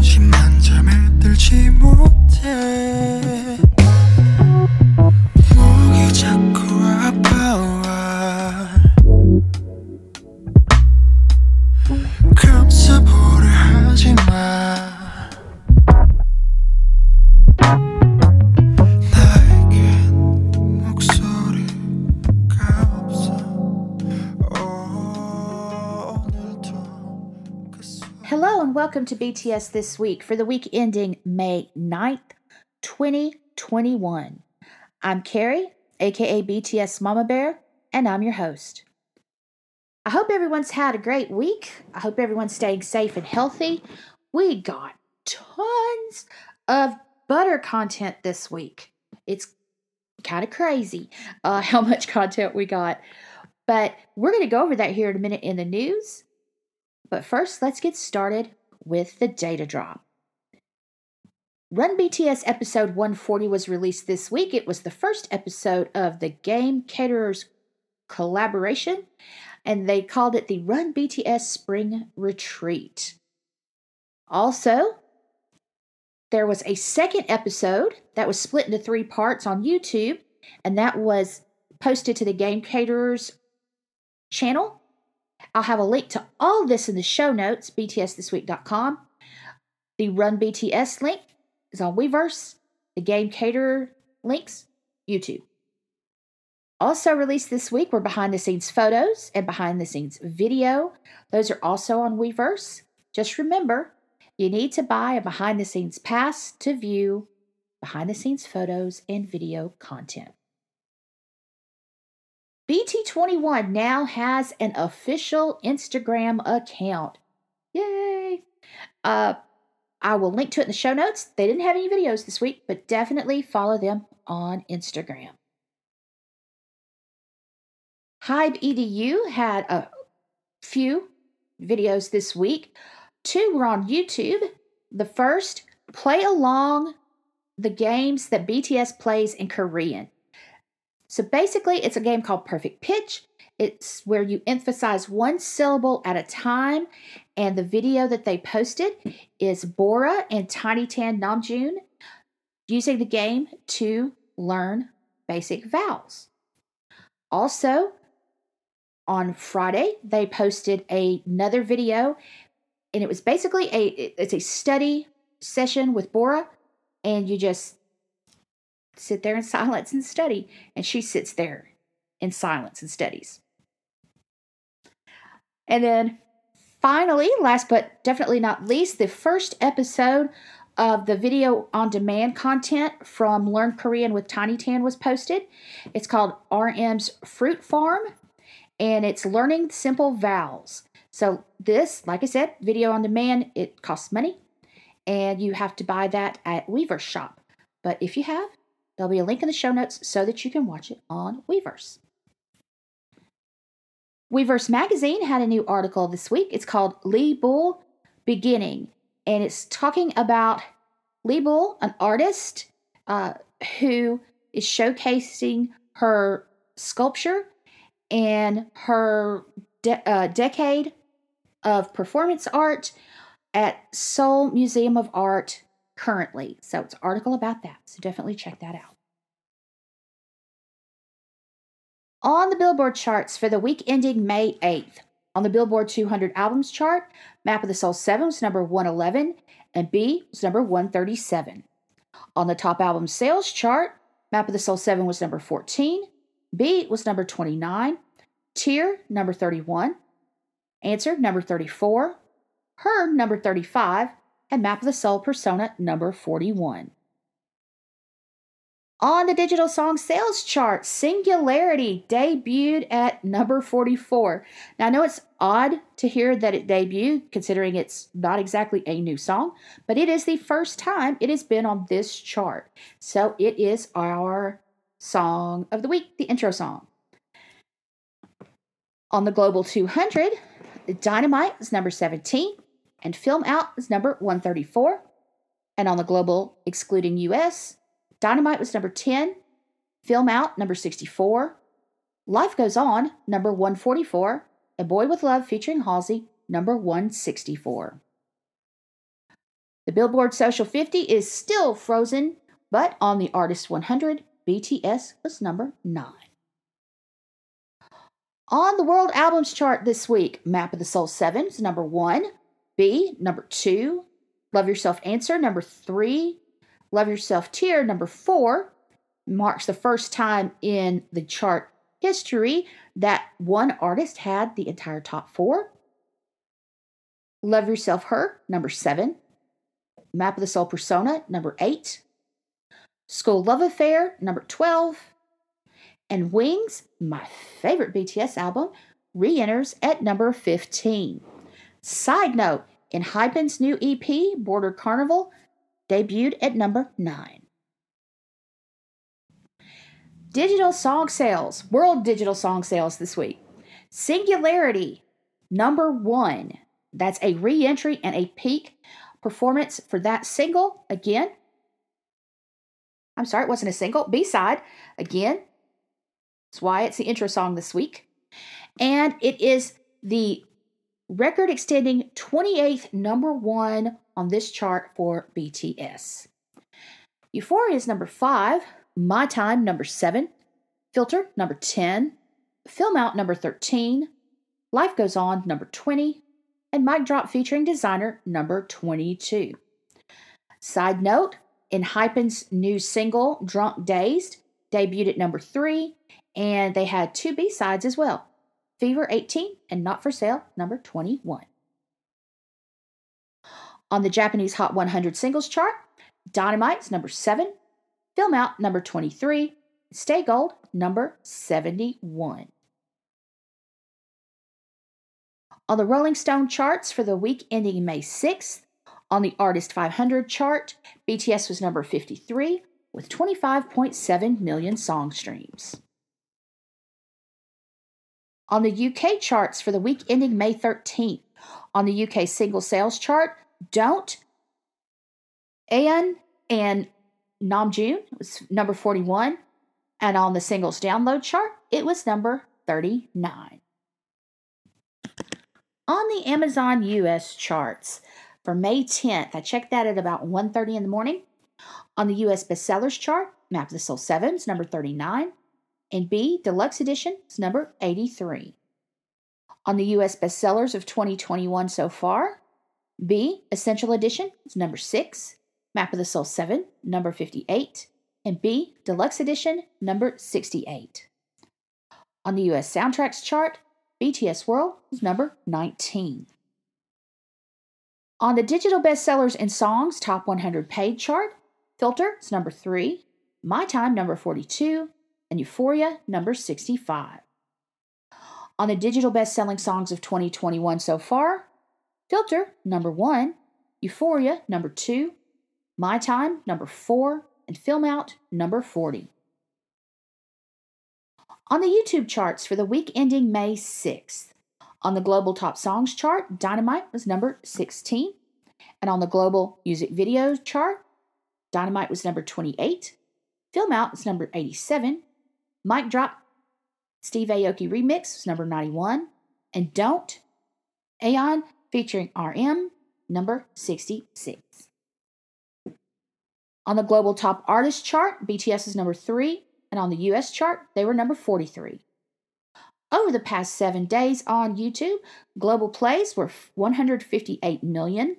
조심한 잠에 들지 못해. Welcome to BTS This Week for the week ending May 9th, 2021. I'm Carrie, aka BTS Mama Bear, and I'm your host. I hope everyone's had a great week. I hope everyone's staying safe and healthy. We got tons of butter content this week. It's kind of crazy uh, how much content we got. But we're going to go over that here in a minute in the news. But first, let's get started with the data drop. Run BTS episode 140 was released this week. It was the first episode of the Game Caterers collaboration, and they called it the Run BTS Spring Retreat. Also, there was a second episode that was split into three parts on YouTube, and that was posted to the Game Caterers channel. I'll have a link to all this in the show notes, btsthisweek.com. The Run BTS link is on Weverse. The Game Caterer links, YouTube. Also released this week were behind the scenes photos and behind the scenes video. Those are also on Weverse. Just remember, you need to buy a behind the scenes pass to view behind the scenes photos and video content. BT21 now has an official Instagram account. Yay! Uh, I will link to it in the show notes. They didn't have any videos this week, but definitely follow them on Instagram. Hybe EDU had a few videos this week. Two were on YouTube. The first, play along the games that BTS plays in Korean. So basically, it's a game called Perfect Pitch. It's where you emphasize one syllable at a time. And the video that they posted is Bora and Tiny Tan Namjoon using the game to learn basic vowels. Also, on Friday, they posted another video, and it was basically a it's a study session with Bora, and you just sit there in silence and study. And she sits there in silence and studies. And then finally, last but definitely not least, the first episode of the video on demand content from Learn Korean with Tiny Tan was posted. It's called RM's Fruit Farm and it's learning simple vowels. So, this, like I said, video on demand, it costs money and you have to buy that at Weverse Shop. But if you have, there'll be a link in the show notes so that you can watch it on Weverse. Weverse Magazine had a new article this week. It's called Lee Bul Beginning, and it's talking about Lee Bul, an artist uh, who is showcasing her sculpture and her de- uh, decade of performance art at Seoul Museum of Art currently. So it's an article about that. So definitely check that out. On the Billboard charts for the week ending May 8th, on the Billboard 200 albums chart, Map of the Soul 7 was number 111 and B was number 137. On the top album sales chart, Map of the Soul 7 was number 14, B was number 29, Tear number 31, Answer number 34, Her number 35, and Map of the Soul Persona number 41. On the digital song sales chart, Singularity debuted at number 44. Now, I know it's odd to hear that it debuted, considering it's not exactly a new song, but it is the first time it has been on this chart. So it is our song of the week, the intro song. On the Global 200, Dynamite is number 17, and Film Out is number 134. And on the Global, excluding US, Dynamite was number 10, Film Out number 64, Life Goes On number 144, A Boy with Love featuring Halsey number 164. The Billboard Social 50 is still frozen, but on the Artist 100, BTS was number 9. On the World Albums chart this week, Map of the Soul 7 is number 1, B number 2, Love Yourself Answer number 3, Love Yourself Tear, number four, marks the first time in the chart history that one artist had the entire top four. Love Yourself Her, number seven. Map of the Soul Persona, number eight. Skool Luv Affair, number 12. And Wings, my favorite BTS album, re enters at number 15. Side note, ENHYPEN's new EP, Border Carnival, debuted at number 9. Digital song sales, world digital song sales this week. Singularity, number 1. That's a re entry and a peak performance for that single. Again, I'm sorry, it wasn't a single. B side, again. That's why it's the intro song this week. And it is the record extending 28th number one on this chart for BTS. Euphoria is number five, My Time number seven, Filter number 10, Film Out number 13, Life Goes On number 20, and Mic Drop featuring Desiigner number 22. Side note, ENHYPEN's new single, Drunk Dazed, debuted at number three, and they had two B sides as well. Fever 18 and Not for Sale number 21. On the Japanese Hot 100 singles chart, Dynamite's number 7, Film Out number 23, Stay Gold number 71. On the Rolling Stone charts for the week ending May 6th, on the Artist 500 chart, BTS was number 53 with 25.7 million song streams. On the UK charts for the week ending May 13th, on the UK single sales chart, Don't, eAeon, and Namjoon was number 41. And on the singles download chart, it was number 39. On the Amazon US charts for May 10th, I checked that at about 1.30 in the morning. On the US bestsellers chart, Map of the Soul 7 is number 39 and B, Deluxe Edition is number 83. On the US bestsellers of 2021 so far, B, Essential Edition is number 6, Map of the Soul 7, number 58, and B, Deluxe Edition, number 68. On the US soundtracks chart, BTS World is number 19. On the digital bestsellers and songs top 100 paid chart, Filter is number 3, My Time number 42, and Euphoria, number 65. On the digital best selling songs of 2021 so far, Filter, number one, Euphoria, number two, My Time, number four, and Film Out, number 40. On the YouTube charts for the week ending May 6th, on the Global Top Songs chart, Dynamite was number 16. And on the Global Music Video chart, Dynamite was number 28. Film Out was number 87. Mic Drop, Steve Aoki remix was number 91. And Don't, eAeon featuring RM, number 66. On the global top artist chart, BTS is number 3, and on the US chart, they were number 43. Over the past seven days on YouTube, global plays were 158 million.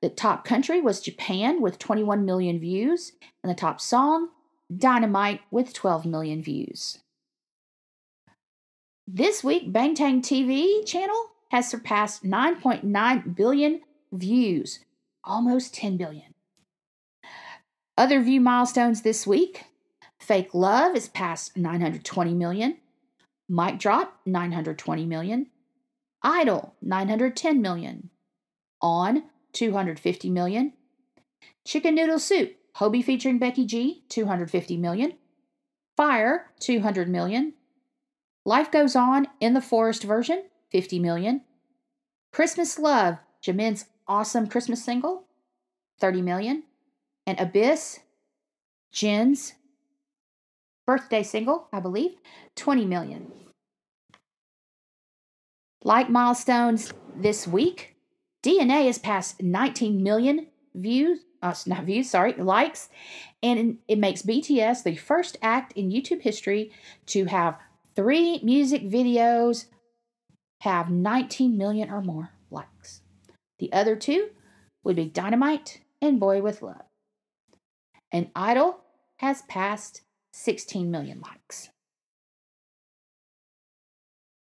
The top country was Japan with 21 million views, and the top song Dynamite with 12 million views. This week, Bangtan TV channel has surpassed 9.9 billion views, almost 10 billion. Other view milestones this week Fake Love is past 920 million. Mic Drop, 920 million. Idol, 910 million. On, 250 million. Chicken Noodle Soup, Hobi featuring Becky G, 250 million. Fire, 200 million. Life Goes On in the Forest version, 50 million. Christmas Love, Jimin's awesome Christmas single, 30 million. And Abyss, Jin's birthday single, I believe, 20 million. Like milestones this week, DNA has passed 19 million views, uh, not views, sorry, likes, and it makes BTS the first act in YouTube history to have three music videos have 19 million or more likes. The other two would be Dynamite and Boy with Love. And Idol has passed 16 million likes.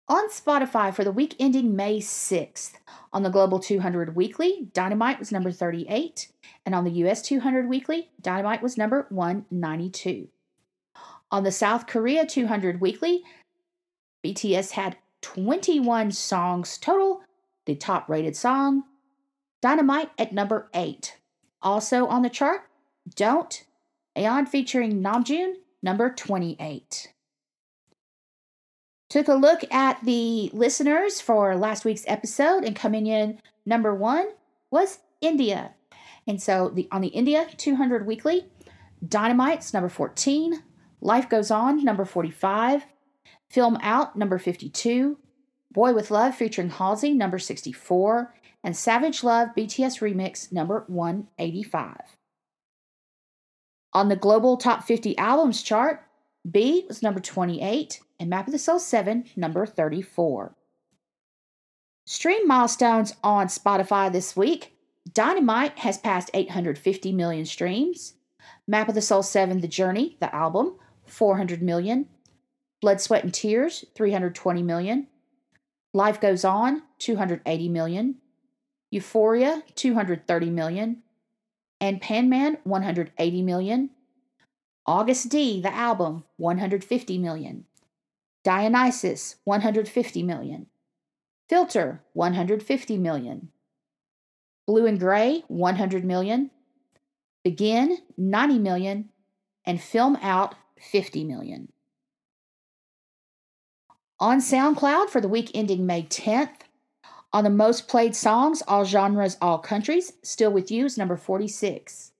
On Spotify for the week ending May 6th, on the Global 200 Weekly, Dynamite was number 38, and on the US 200 Weekly, Dynamite was number 192. On the South Korea 200 Weekly, BTS had 21 songs total. The top rated song, Dynamite at number 8. Also on the chart, Don't, eAeon featuring Namjoon, number 28. Took a look at the listeners for last week's episode, and coming in number one was India. And so the on the India 200 Weekly, Dynamite's number 14, Life Goes On, number 45, Film Out, number 52, Boy with Love featuring Halsey, number 64, and Savage Love BTS Remix, number 185. On the global top 50 albums chart, B was number 28 and Map of the Soul 7, number 34. Stream milestones on Spotify this week. Dynamite has passed 850 million streams. Map of the Soul 7, The Journey, the album, 400 million. Blood, Sweat, and Tears, 320 million. Life Goes On, 280 million. Euphoria, 230 million Anpanman 180 million. Agust D, the album, 150 million. Dionysus, 150 million. Filter, 150 million. Blue and Gray, 100 million. Begin, 90 million. And Film Out, 50 million. On SoundCloud for the week ending May 10th, on the most played songs, all genres, all countries, Still With You is number 46.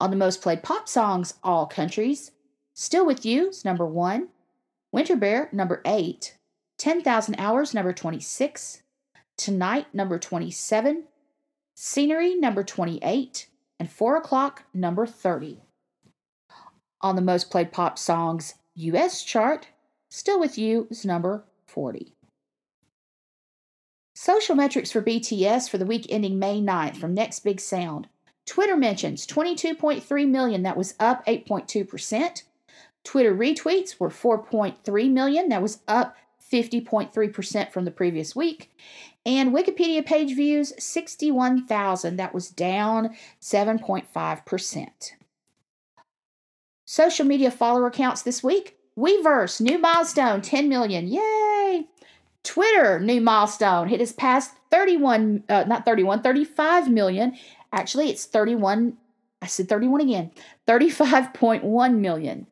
On the most played pop songs, all countries, Still With You is number 1. Winter Bear, number 8. 10,000 Hours, number 26. Tonight, number 27. Scenery, number 28. And 4 O'Clock, number 30. On the most played pop songs US chart, Still With You is number 40. Social metrics for BTS for the week ending May 9th from Next Big Sound. Twitter mentions 22.3 million, that was up 8.2%. Twitter retweets were 4.3 million, that was up 50.3% from the previous week. And Wikipedia page views 61,000, that was down 7.5%. Social media follower counts this week. Weverse, new milestone, 10 million. Yay! Twitter, new milestone. It has passed 31, uh, not 31, 35 million. Actually, it's 31. I said 31 again. 35.1 million.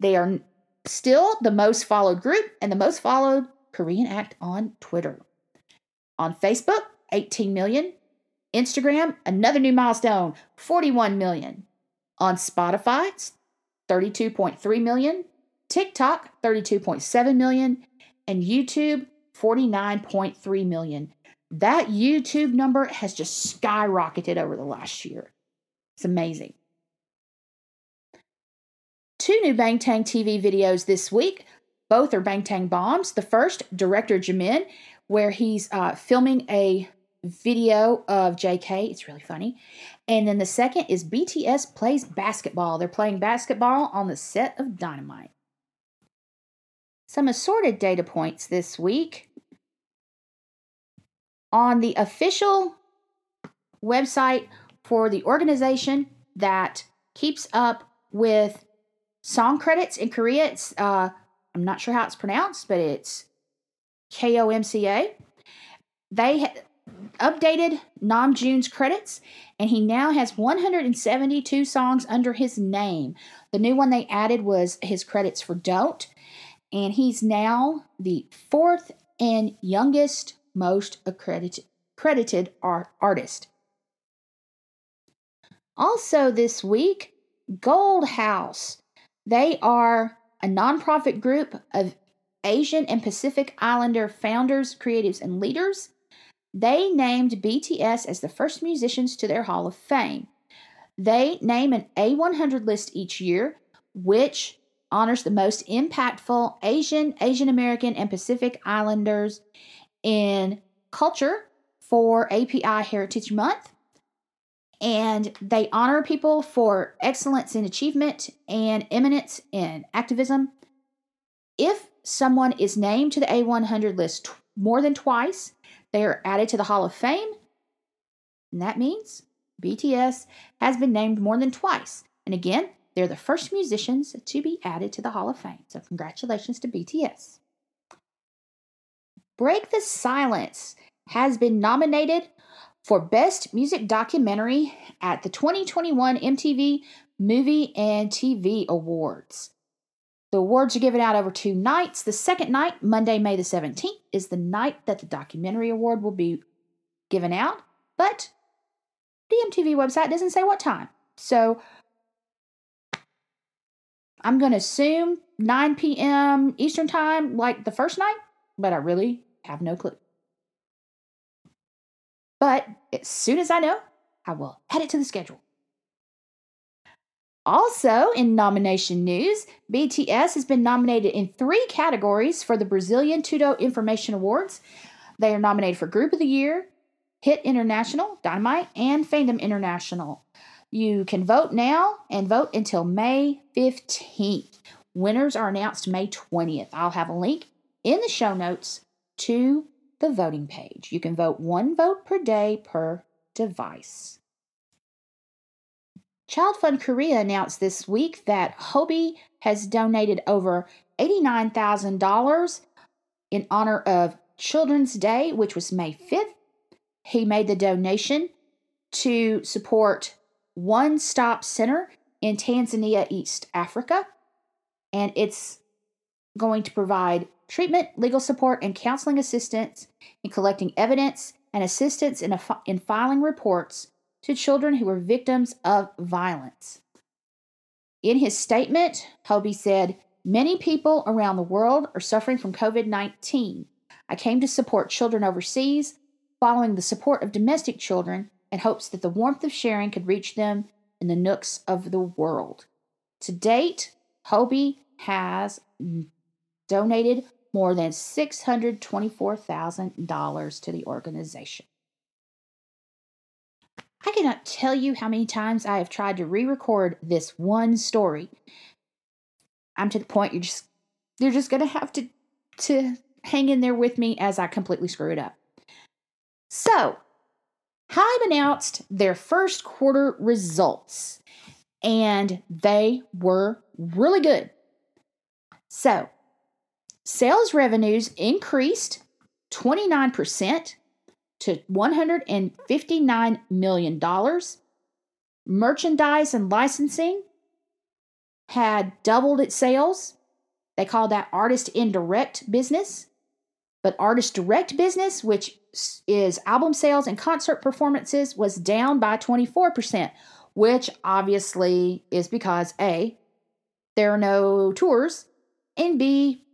They are still the most followed group and the most followed Korean act on Twitter. On Facebook, 18 million. Instagram, another new milestone, 41 million. On Spotify, 32.3 million. TikTok, 32.7 million and YouTube 49.3 million. That YouTube number has just skyrocketed over the last year. It's amazing. Two new Bangtan TV videos this week. Both are Bangtan bombs. The first, director Jimin, where he's uh, filming a video of JK. It's really funny. And then the second is BTS plays basketball. They're playing basketball on the set of Dynamite. Some assorted data points this week. On the official website for the organization that keeps up with song credits in Korea. It's uh, I'm not sure how it's pronounced, but it's K O M C A. They ha- updated Namjoon's credits, and he now has 172 songs under his name. The new one they added was his credits for Don't, and he's now the fourth and youngest most accredited credited art- artist. Also, this week, Gold House. They are a nonprofit group of Asian and Pacific Islander founders, creatives, and leaders. They named BTS as the first musicians to their Hall of Fame. They name an A100 list each year, which honors the most impactful Asian, Asian American, and Pacific Islanders in culture for API Heritage Month. And they honor people for excellence in achievement and eminence in activism. If someone is named to the A100 list more than twice, they are added to the Hall of Fame. And that means BTS has been named more than twice. And again, they're the first musicians to be added to the Hall of Fame. So, congratulations to BTS. Break the Silence has been nominated for Best Music Documentary at the 2021 MTV Movie and TV Awards. The awards are given out over two nights. The second night, Monday, May the 17th, is the night that the documentary award will be given out, but the MTV website doesn't say what time. So I'm going to assume 9 p.m. Eastern Time, like the first night, but I really have no clue. But as soon as I know, I will add it to the schedule. Also, in nomination news, BTS has been nominated in three categories for the Brazilian Tudo Information Awards. They are nominated for Group of the Year, Hit International, Dynamite, and Fandom International. You can vote now and vote until May 15th. Winners are announced May 20th. I'll have a link in the show notes to the voting page. You can vote one vote per day per device. Child Fund Korea announced this week that Hobi has donated over $89,000 in honor of Children's Day, which was May 5th. He made the donation to support One Stop Center in Tanzania, East Africa, and it's going to provide treatment, legal support, and counseling assistance in collecting evidence and assistance in, fi- in filing reports to children who were victims of violence. In his statement, Hobi said, Many people around the world are suffering from COVID 19. I came to support children overseas, following the support of domestic children, in hopes that the warmth of sharing could reach them in the nooks of the world. To date, Hobi has donated more than $624,000 to the organization. I cannot tell you how many times I have tried to re-record this one story. I'm to the point you're just you're just gonna have to to hang in there with me as I completely screw it up. So, Hybe announced their first quarter results, and they were really good. So, sales revenues increased 29% to $159 million. Merchandise and licensing had doubled its sales. They call that artist indirect business. But artist direct business, which is album sales and concert performances, was down by 24%, which obviously is because A, there are no tours, and B,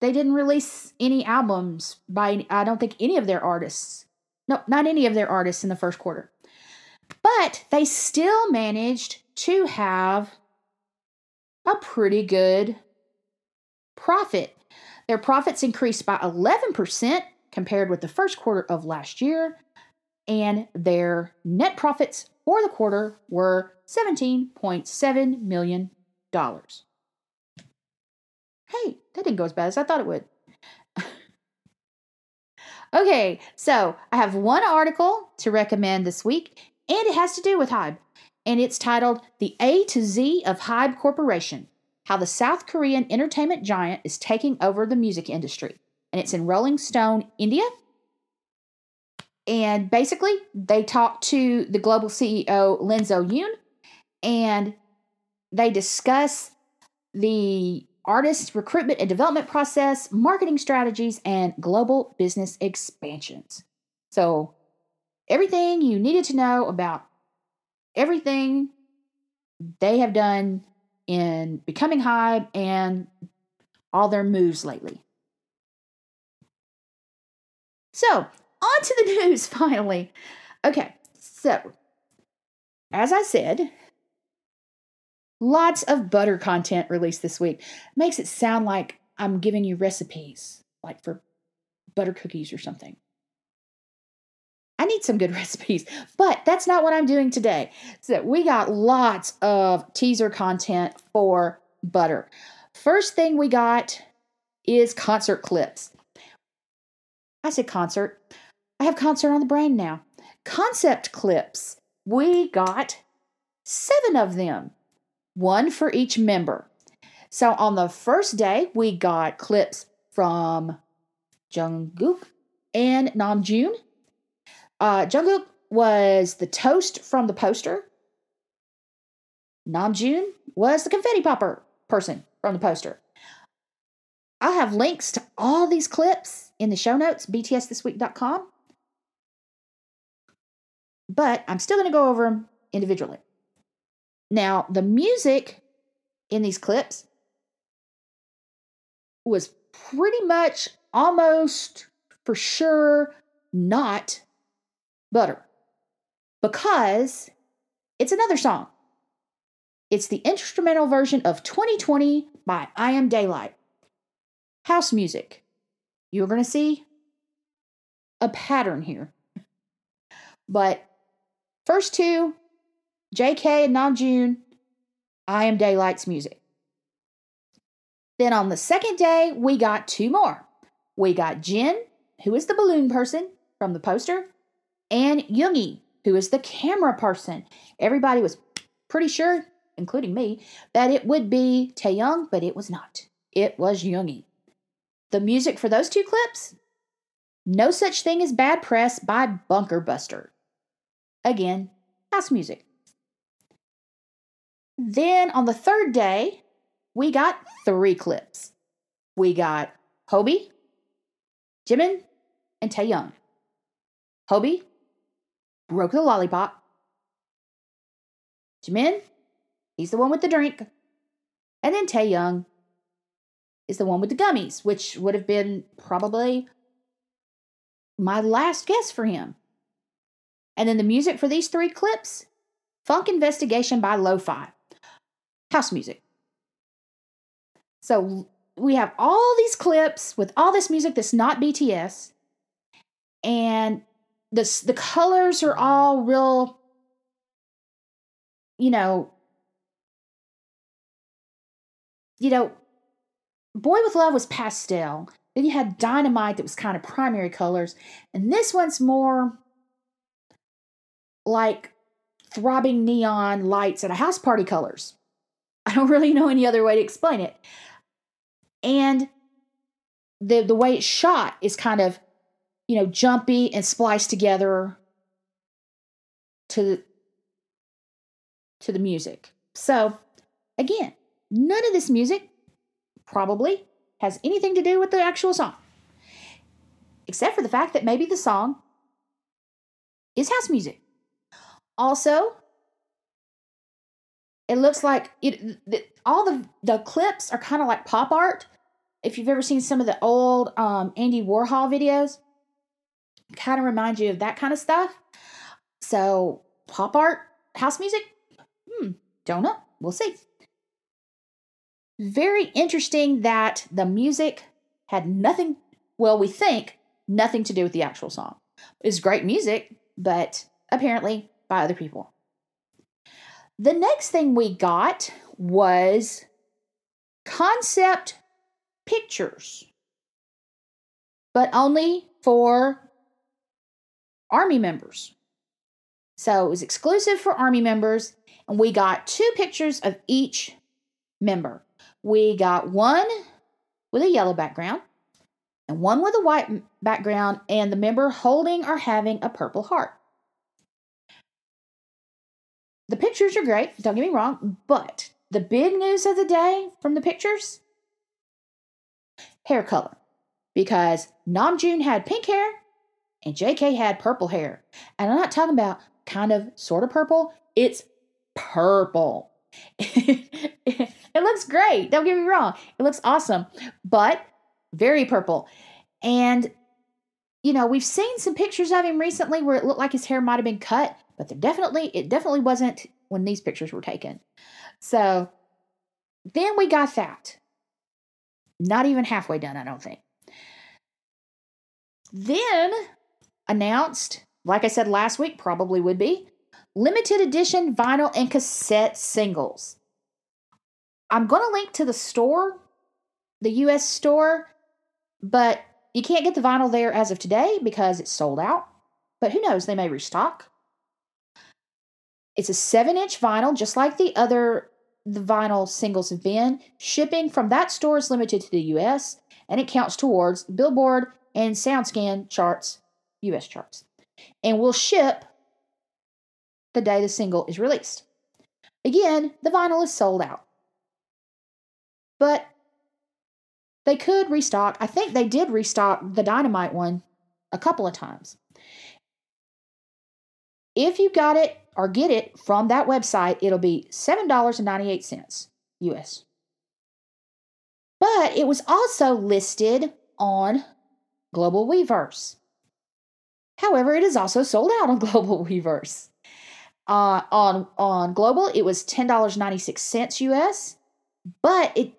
they didn't release any albums by I don't think any of their artists. No, not any of their artists in the first quarter. But they still managed to have a pretty good profit. Their profits increased by 11% compared with the first quarter of last year, and their net profits for the quarter were $17.7 million. Hey, that didn't go as bad as I thought it would. okay, so I have one article to recommend this week, and it has to do with Hybe. and it's titled The A to Z of Hybe Corporation How the South Korean Entertainment Giant is Taking Over the Music Industry. And it's in Rolling Stone, India. And basically, they talked to the global CEO, Lenzo Yoon, and they discuss the artist recruitment and development process, marketing strategies, and global business expansions. So, everything you needed to know about everything they have done in becoming Hybe and all their moves lately. So, on to the news finally. Okay, so as I said, lots of butter content released this week. Makes it sound like I'm giving you recipes, like for butter cookies or something. I need some good recipes, but that's not what I'm doing today. So we got lots of teaser content for butter. First thing we got is concert clips. I said concert. I have concert on the brain now. Concept clips. We got seven of them, one for each member. So on the first day, we got clips from Jungkook and Namjoon. Uh, Jungkook was the toast from the poster. Namjoon was the confetti popper person from the poster. I'll have links to all these clips in the show notes, btsthisweek.com. But I'm still going to go over them individually. Now, the music in these clips was pretty much almost for sure not butter because it's another song. It's the instrumental version of 2020 by I Am Daylight. House music. You're going to see a pattern here. But first two, JK and Namjoon, I Am Daylight's music. Then on the second day, we got two more. We got Jin, who is the balloon person from the poster, and Yoongi, who is the camera person. Everybody was pretty sure, including me, that it would be Taehyung, but it was not. It was Yoongi. The music for those two clips? No Such Thing as Bad Press by Bunker Buster. Again, house music. Then on the third day, we got three clips. We got Hobi, Jimin, and Taehyung. Hobi broke the lollipop. Jimin, he's the one with the drink. And then Taehyung is the one with the gummies, which would have been probably my last guess for him. And then the music for these three clips Funk Investigation by Lo Fi, house music. So we have all these clips with all this music that's not BTS, and the the colors are all real, you know, you know, Boy with Love was pastel. Then you had Dynamite that was kind of primary colors, and this one's more like throbbing neon lights at a house party colors. I don't really know any other way to explain it. And the the way it's shot is kind of you know, jumpy and spliced together to the, to the music. So, again, none of this music probably has anything to do with the actual song, except for the fact that maybe the song is house music. Also, it looks like it, the, all the the clips are kind of like pop art. If you've ever seen some of the old um, Andy Warhol videos, kind of reminds you of that kind of stuff. So, pop art, house music? Hmm, don't know. We'll see. Very interesting that the music had nothing, well, we think nothing to do with the actual song. It's great music, but apparently by other people. The next thing we got was concept pictures, but only for army members. So it was exclusive for Army members, and we got two pictures of each member. We got one with a yellow background and one with a white background, and the member holding or having a purple heart. The pictures are great, don't get me wrong, but the big news of the day from the pictures hair color. Because Namjoon had pink hair and JK had purple hair. And I'm not talking about kind of sort of purple, it's purple. looks great, don't get me wrong. It looks awesome, but very purple. And you know, we've seen some pictures of him recently where it looked like his hair might have been cut, but there definitely it definitely wasn't when these pictures were taken. So then we got that. Not even halfway done, I don't think. Then announced, like I said last week, probably would be limited edition vinyl and cassette singles. I'm going to link to the store, the US store, but you can't get the vinyl there as of today because it's sold out. But who knows, they may restock. It's a 7 inch vinyl, just like the other the vinyl singles have been. Shipping from that store is limited to the US, and it counts towards Billboard and SoundScan charts, US charts, and will ship the day the single is released. Again, the vinyl is sold out. But they could restock. I think they did restock the Dynamite one a couple of times. If you got it or get it from that website, it'll be $7.98 US. But it was also listed on Global Weverse. However, it is also sold out on Global Weverse. Uh, on on Global, it was ten dollars ninety six cents US, but it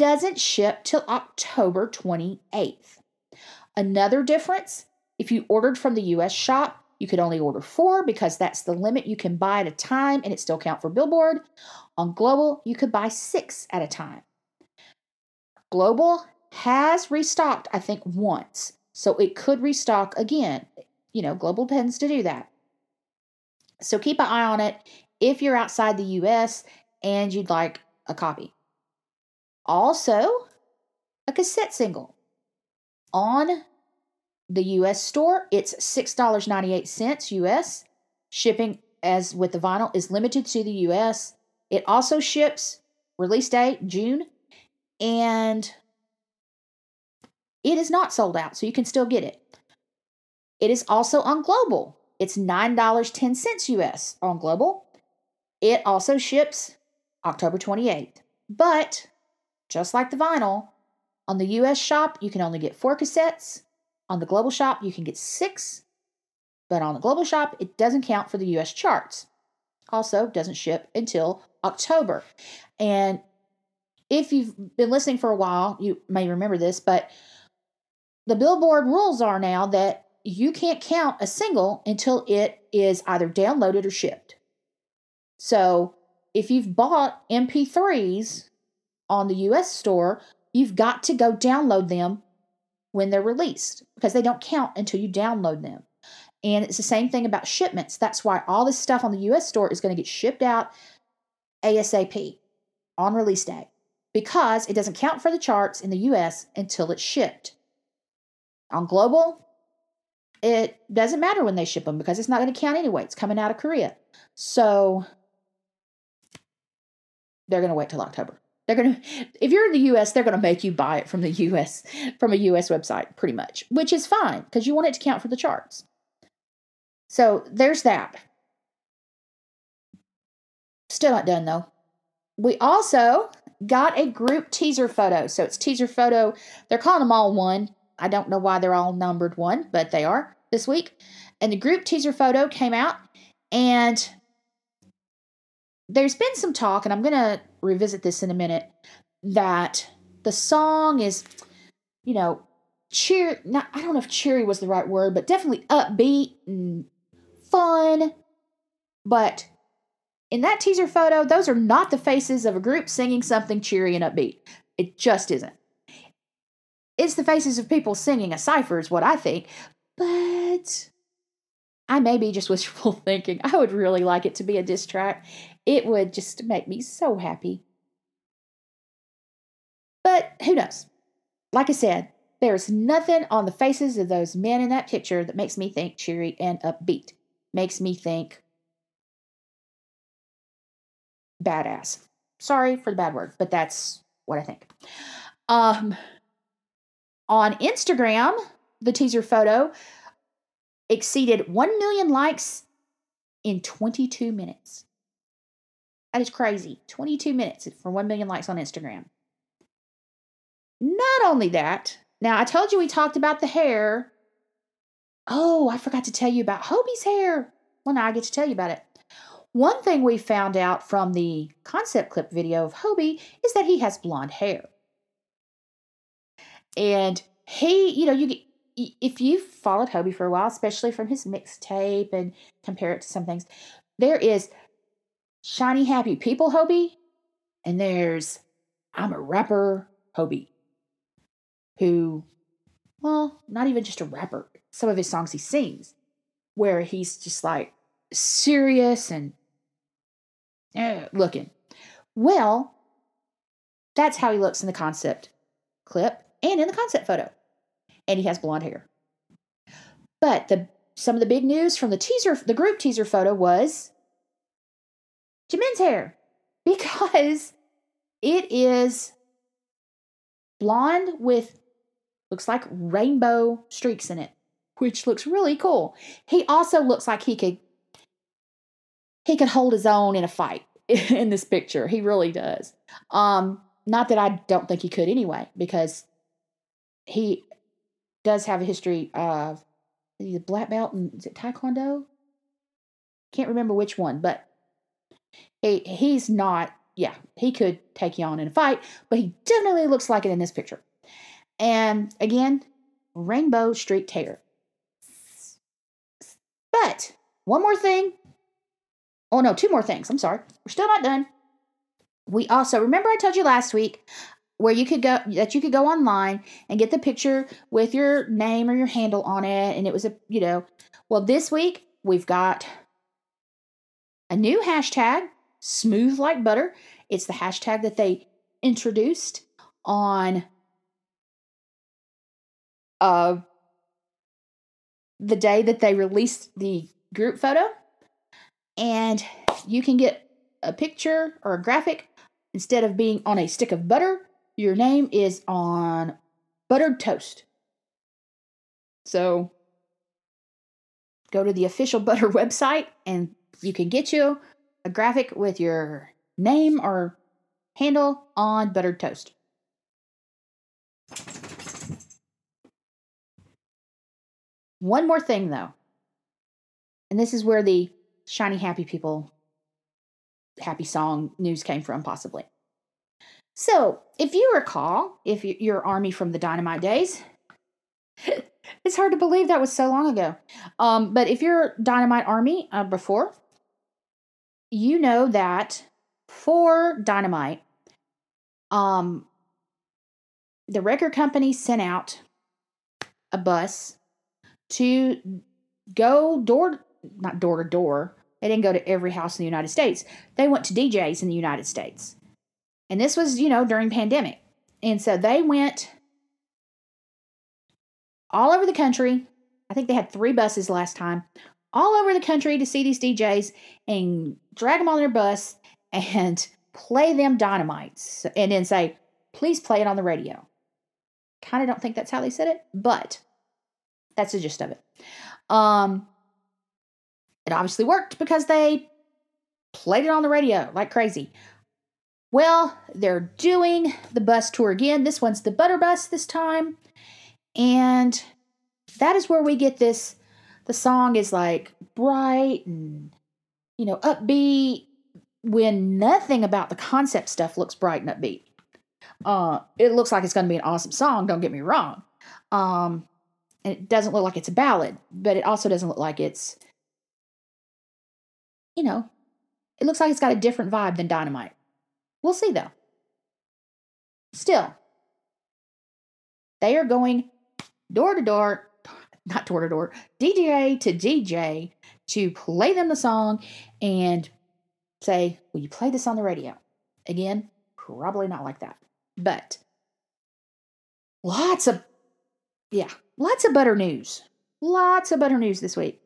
doesn't ship till October twenty eighth. Another difference: if you ordered from the US shop, you could only order four because that's the limit you can buy at a time, and it still count for Billboard. On Global, you could buy six at a time. Global has restocked, I think, once, so it could restock again. You know, Global tends to do that. So keep an eye on it if you're outside the US and you'd like a copy. Also, a cassette single. On the US store, it's $6.98 US. Shipping, as with the vinyl, is limited to the US. It also ships release date June, and it is not sold out, so you can still get it. It is also on Global. It's $9.10 US on Global. It also ships October 28th. But just like the vinyl, on the US shop, you can only get four cassettes. On the global shop, you can get six. But on the global shop, it doesn't count for the US charts. Also, doesn't ship until October. And if you've been listening for a while, you may remember this, but the Billboard rules are now that you can't count a single until it is either downloaded or shipped. So if you've bought MP3s on the US store, you've got to go download them when they're released because they don't count until you download them. And it's the same thing about shipments. That's why all this stuff on the US store is going to get shipped out ASAP on release day because it doesn't count for the charts in the US until it's shipped. On global, it doesn't matter when they ship them because it's not going to count anyway. It's coming out of Korea. So they're going to wait till October. They're going to, if you're in the US, they're going to make you buy it from the US, from a US website, pretty much, which is fine because you want it to count for the charts. So there's that. Still not done though. We also got a group teaser photo. So it's teaser photo. They're calling them all one. I don't know why they're all numbered one, but they are this week. And the group teaser photo came out, and there's been some talk, and I'm going to revisit this in a minute, that the song is, you know, cheer. Not, I don't know if cheery was the right word, but definitely upbeat and fun. But in that teaser photo, those are not the faces of a group singing something cheery and upbeat. It just isn't. It's the faces of people singing a cipher, is what I think. But I may be just wishful thinking. I would really like it to be a diss track. It would just make me so happy. But who knows? Like I said, there's nothing on the faces of those men in that picture that makes me think cheery and upbeat. Makes me think badass. Sorry for the bad word, but that's what I think. Um, on Instagram, the teaser photo exceeded 1 million likes in 22 minutes. That is crazy. 22 minutes for 1 million likes on Instagram. Not only that, now I told you we talked about the hair. Oh, I forgot to tell you about Hobi's hair. Well, now I get to tell you about it. One thing we found out from the concept clip video of Hobi is that he has blonde hair. And he, you know, you get if you've followed Hobi for a while, especially from his mixtape and compare it to some things, there is shiny happy people Hobi, and there's I'm a rapper Hobi, who, well, not even just a rapper. Some of his songs he sings, where he's just like serious and uh, looking. Well, that's how he looks in the concept clip and in the concept photo and he has blonde hair. But the some of the big news from the teaser, the group teaser photo was Jimin's hair because it is blonde with looks like rainbow streaks in it, which looks really cool. He also looks like he could he could hold his own in a fight in this picture. He really does. Um, not that I don't think he could anyway, because he does have a history of the black belt and is it taekwondo? Can't remember which one, but he he's not. Yeah, he could take you on in a fight, but he definitely looks like it in this picture. And again, rainbow Street hair. But one more thing. Oh no, two more things. I'm sorry. We're still not done. We also remember I told you last week where you could go that you could go online and get the picture with your name or your handle on it and it was a you know well this week we've got a new hashtag smooth like butter. It's the hashtag that they introduced on uh the day that they released the group photo. And you can get a picture or a graphic instead of being on a stick of butter. Your name is on buttered toast. So go to the official Butter website and you can get you a graphic with your name or handle on buttered toast. One more thing though, and this is where the shiny happy people happy song news came from, possibly. So, if you recall, if you're Army from the Dynamite days, it's hard to believe that was so long ago. Um, but if you're Dynamite Army uh, before, you know that for Dynamite, um, the record company sent out a bus to go door, not door to door. They didn't go to every house in the United States. They went to DJs in the United States. And this was, you know, during pandemic. And so they went all over the country. I think they had three buses last time, all over the country to see these DJs and drag them on their bus and play them dynamites and then say, please play it on the radio. Kind of don't think that's how they said it, but that's the gist of it. Um, it obviously worked because they played it on the radio like crazy. Well, they're doing the bus tour again. This one's the Butter Bus this time. And that is where we get this. The song is like bright and, you know, upbeat when nothing about the concept stuff looks bright and upbeat. Uh, it looks like it's going to be an awesome song, don't get me wrong. Um, and it doesn't look like it's a ballad, but it also doesn't look like it's, you know, it looks like it's got a different vibe than Dynamite. We'll see though. Still, they are going door to door, not door to door, DJ to DJ to play them the song and say, Will you play this on the radio? Again, probably not like that. But lots of, yeah, lots of butter news. Lots of butter news this week.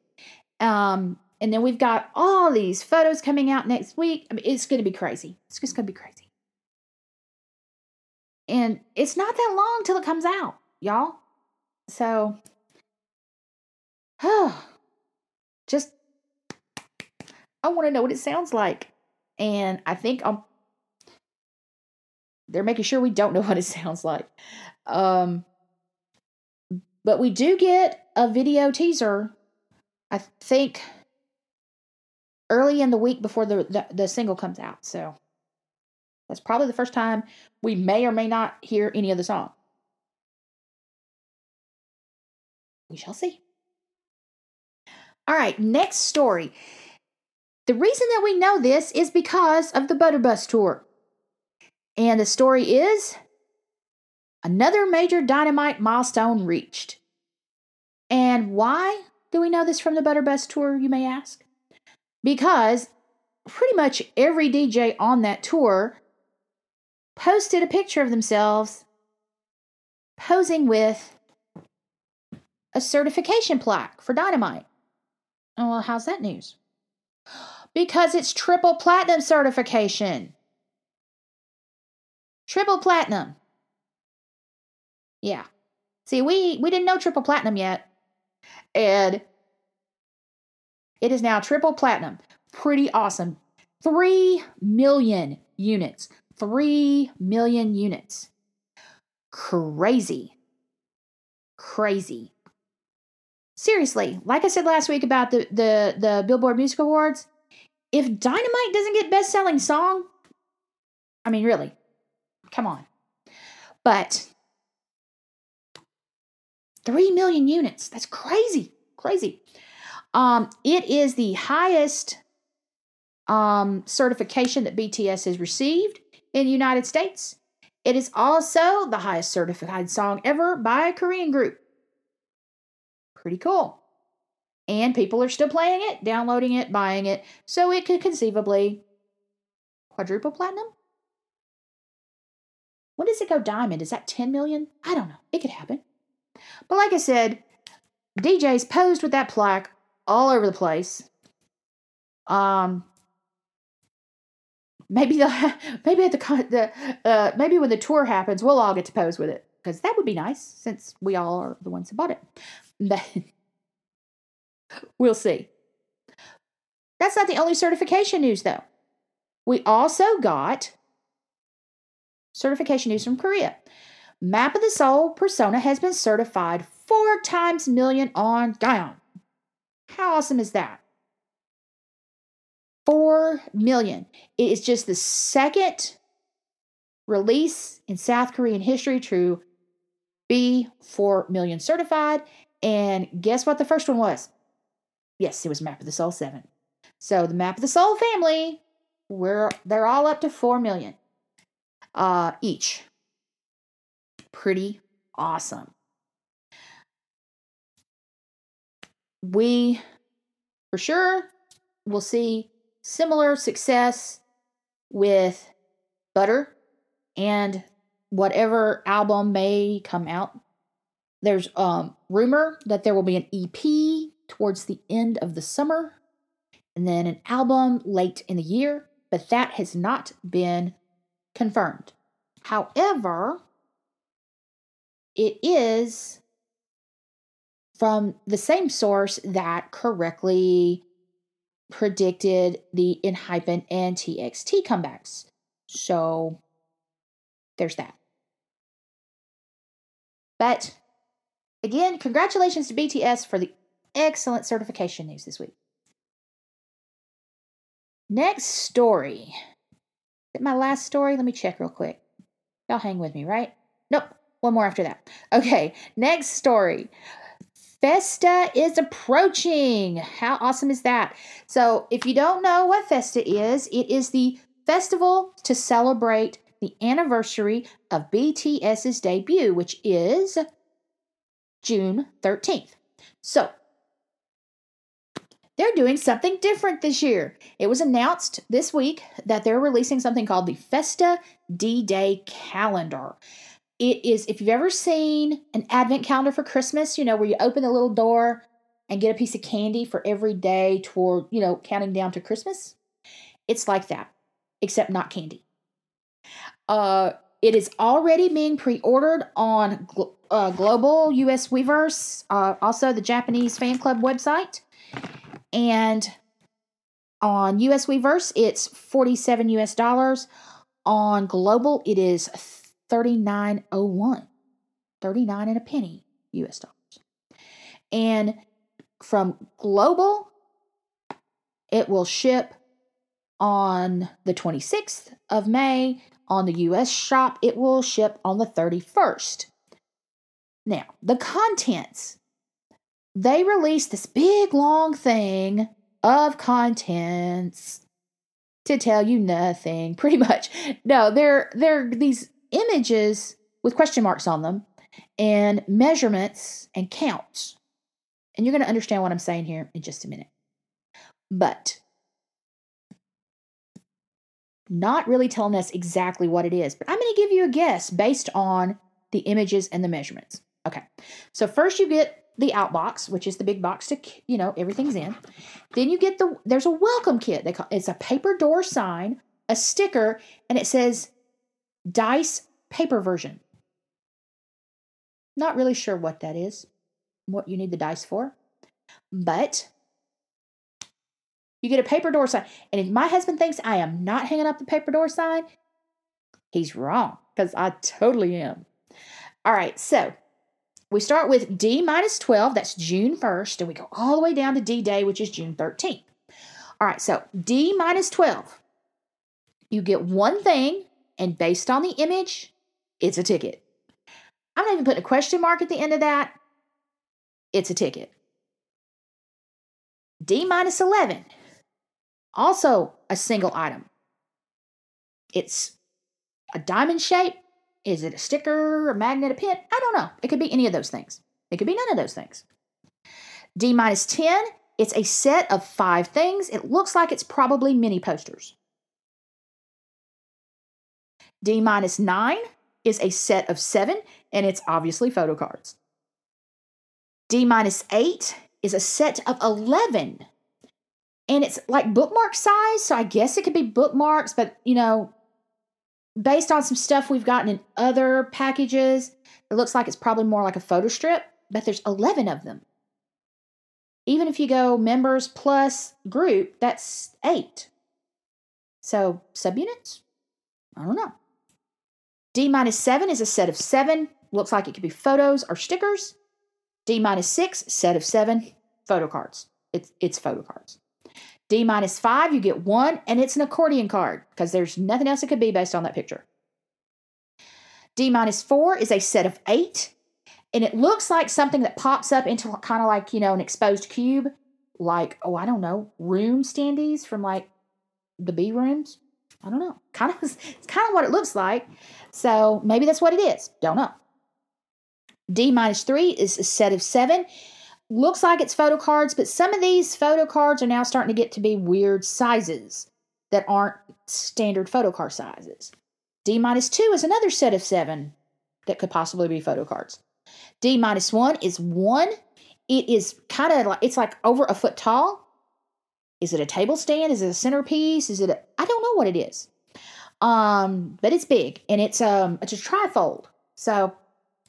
Um, and then we've got all these photos coming out next week. I mean, it's going to be crazy. It's just going to be crazy. And it's not that long till it comes out, y'all. So, just, I want to know what it sounds like. And I think I'm, they're making sure we don't know what it sounds like. Um, but we do get a video teaser, I think, early in the week before the, the, the single comes out. So that's probably the first time we may or may not hear any of the song. We shall see. All right, next story. The reason that we know this is because of the Butterbus tour. And the story is another major dynamite milestone reached. And why do we know this from the Butterbus tour, you may ask? Because pretty much every DJ on that tour posted a picture of themselves posing with a certification plaque for dynamite. Oh, well, how's that news? Because it's triple platinum certification. Triple platinum. Yeah. See, we we didn't know triple platinum yet. And it is now triple platinum. Pretty awesome. 3 million units. 3 million units. Crazy. Crazy. Seriously, like I said last week about the, the, the Billboard Music Awards, if Dynamite doesn't get best selling song, I mean, really, come on. But 3 million units, that's crazy. Crazy. Um, it is the highest um, certification that BTS has received in the United States. It is also the highest certified song ever by a Korean group. Pretty cool. And people are still playing it, downloading it, buying it, so it could conceivably quadruple platinum. When does it go diamond? Is that 10 million? I don't know. It could happen. But like I said, DJs posed with that plaque all over the place. Um, maybe the maybe at the the uh, maybe when the tour happens, we'll all get to pose with it because that would be nice since we all are the ones who bought it. But we'll see. That's not the only certification news though. We also got certification news from Korea. Map of the Soul persona has been certified four times million on Gaon. How awesome is that? Four million. It is just the second release in South Korean history to be 4 million certified. And guess what the first one was? Yes, it was Map of the Soul 7. So the Map of the Soul family, we're they're all up to 4 million uh each. Pretty awesome. we for sure will see similar success with Butter and whatever album may come out. There's um rumor that there will be an EP towards the end of the summer and then an album late in the year, but that has not been confirmed. However, it is from the same source that correctly predicted the Enhypen and TXT comebacks. So there's that. But again, congratulations to BTS for the excellent certification news this week. Next story. Is it my last story? Let me check real quick. Y'all hang with me, right? Nope. One more after that. Okay, next story. Festa is approaching. How awesome is that? So, if you don't know what Festa is, it is the festival to celebrate the anniversary of BTS's debut, which is June 13th. So, they're doing something different this year. It was announced this week that they're releasing something called the Festa D Day calendar. It is, if you've ever seen an advent calendar for Christmas, you know, where you open the little door and get a piece of candy for every day toward, you know, counting down to Christmas. It's like that, except not candy. Uh, it is already being pre-ordered on uh, Global US Weverse, uh, also the Japanese fan club website, and on US Weverse it's 47 US dollars. On Global it is 3901. 39 and a penny US dollars. And from Global it will ship on the 26th of May on the US shop, it will ship on the 31st. Now, the contents. They released this big long thing of contents to tell you nothing, pretty much. No, they're they're these images with question marks on them and measurements and counts. And you're going to understand what I'm saying here in just a minute. But not really telling us exactly what it is, but I'm going to give you a guess based on the images and the measurements. Okay, so first you get the outbox, which is the big box to you know everything's in. Then you get the there's a welcome kit. They call it's a paper door sign, a sticker, and it says dice paper version. Not really sure what that is, what you need the dice for, but you get a paper door sign. And if my husband thinks I am not hanging up the paper door sign, he's wrong because I totally am. All right, so we start with D minus 12, that's June 1st, and we go all the way down to D Day, which is June 13th. All right, so D minus 12, you get one thing, and based on the image, it's a ticket. I'm not even putting a question mark at the end of that. It's a ticket. D minus 11, also a single item. It's a diamond shape. Is it a sticker, a magnet, a pin? I don't know. It could be any of those things. It could be none of those things. D minus 10, it's a set of five things. It looks like it's probably mini posters. D minus 9 is a set of seven, and it's obviously photo cards. D minus 8 is a set of 11 and it's like bookmark size so i guess it could be bookmarks but you know based on some stuff we've gotten in other packages it looks like it's probably more like a photo strip but there's 11 of them. Even if you go members plus group that's eight. So subunits? I don't know. D minus 7 is a set of seven. Looks like it could be photos or stickers. D minus 6 set of seven photo cards. It's, it's photo cards D minus five, you get one, and it's an accordion card because there's nothing else it could be based on that picture. D minus four is a set of eight, and it looks like something that pops up into kind of like, you know, an exposed cube, like, oh, I don't know, room standees from like the B rooms. I don't know. Kind of, it's kind of what it looks like. So maybe that's what it is. Don't know. D minus three is a set of seven, looks like it's photo cards, but some of these photo cards are now starting to get to be weird sizes that aren't standard photo card sizes. D minus 2 is another set of seven that could possibly be photo cards. D minus 1 is one. It is kind of like, it's like over a foot tall. Is it a table stand? Is it a centerpiece? Is it a, I don't know what it is. Um, but it's big and it's um it's a trifold. So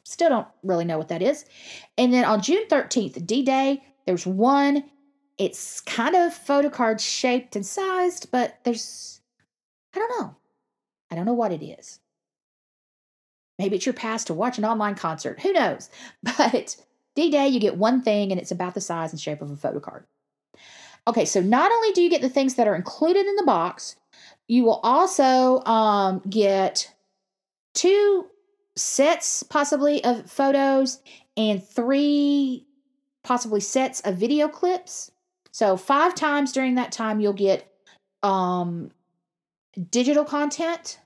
Still don't really know what that is. And then on June 13th, D Day, there's one. It's kind of photo card shaped and sized, but there's, I don't know. I don't know what it is. Maybe it's your pass to watch an online concert. Who knows? But D Day, you get one thing and it's about the size and shape of a photo card. Okay, so not only do you get the things that are included in the box, you will also um, get two sets possibly of photos and three possibly sets of video clips. So five times during that time you'll get um digital content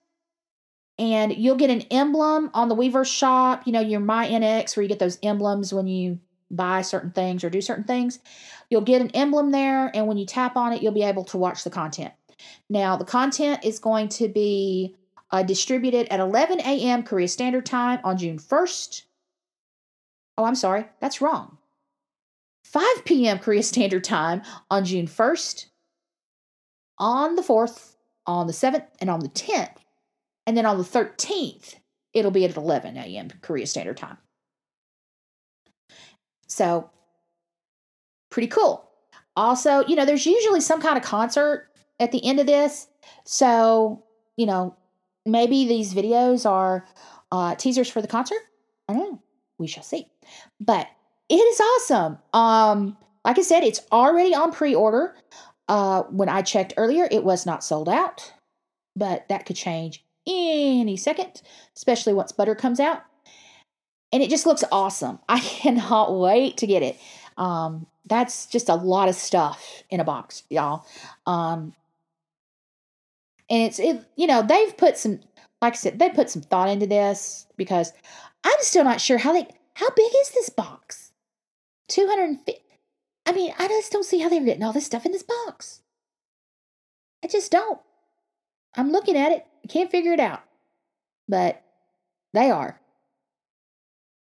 and you'll get an emblem on the Weverse shop, you know, your My NX where you get those emblems when you buy certain things or do certain things, you'll get an emblem there. And when you tap on it, you'll be able to watch the content. Now, the content is going to be uh, distributed at 11 a.m. Korea Standard Time on June 1st. Oh, I'm sorry, that's wrong. 5 p.m. Korea Standard Time on June 1st, on the 4th, on the 7th, and on the 10th. And then on the 13th, it'll be at 11 a.m. Korea Standard Time. So, pretty cool. Also, you know, there's usually some kind of concert at the end of this. So, you know, maybe these videos are uh, teasers for the concert. I don't know. We shall see. But it is awesome. Um, like I said, it's already on pre-order. Uh, when I checked earlier, it was not sold out, but that could change any second, especially once butter comes out. And it just looks awesome. I cannot wait to get it. Um, that's just a lot of stuff in a box, y'all. Um, and it's it, you know, they've put some, like I said, they put some thought into this because I'm still not sure how they, how big is this box? 250. I mean, I just don't see how they're getting all this stuff in this box. I just don't. I'm looking at it, can't figure it out. But they are.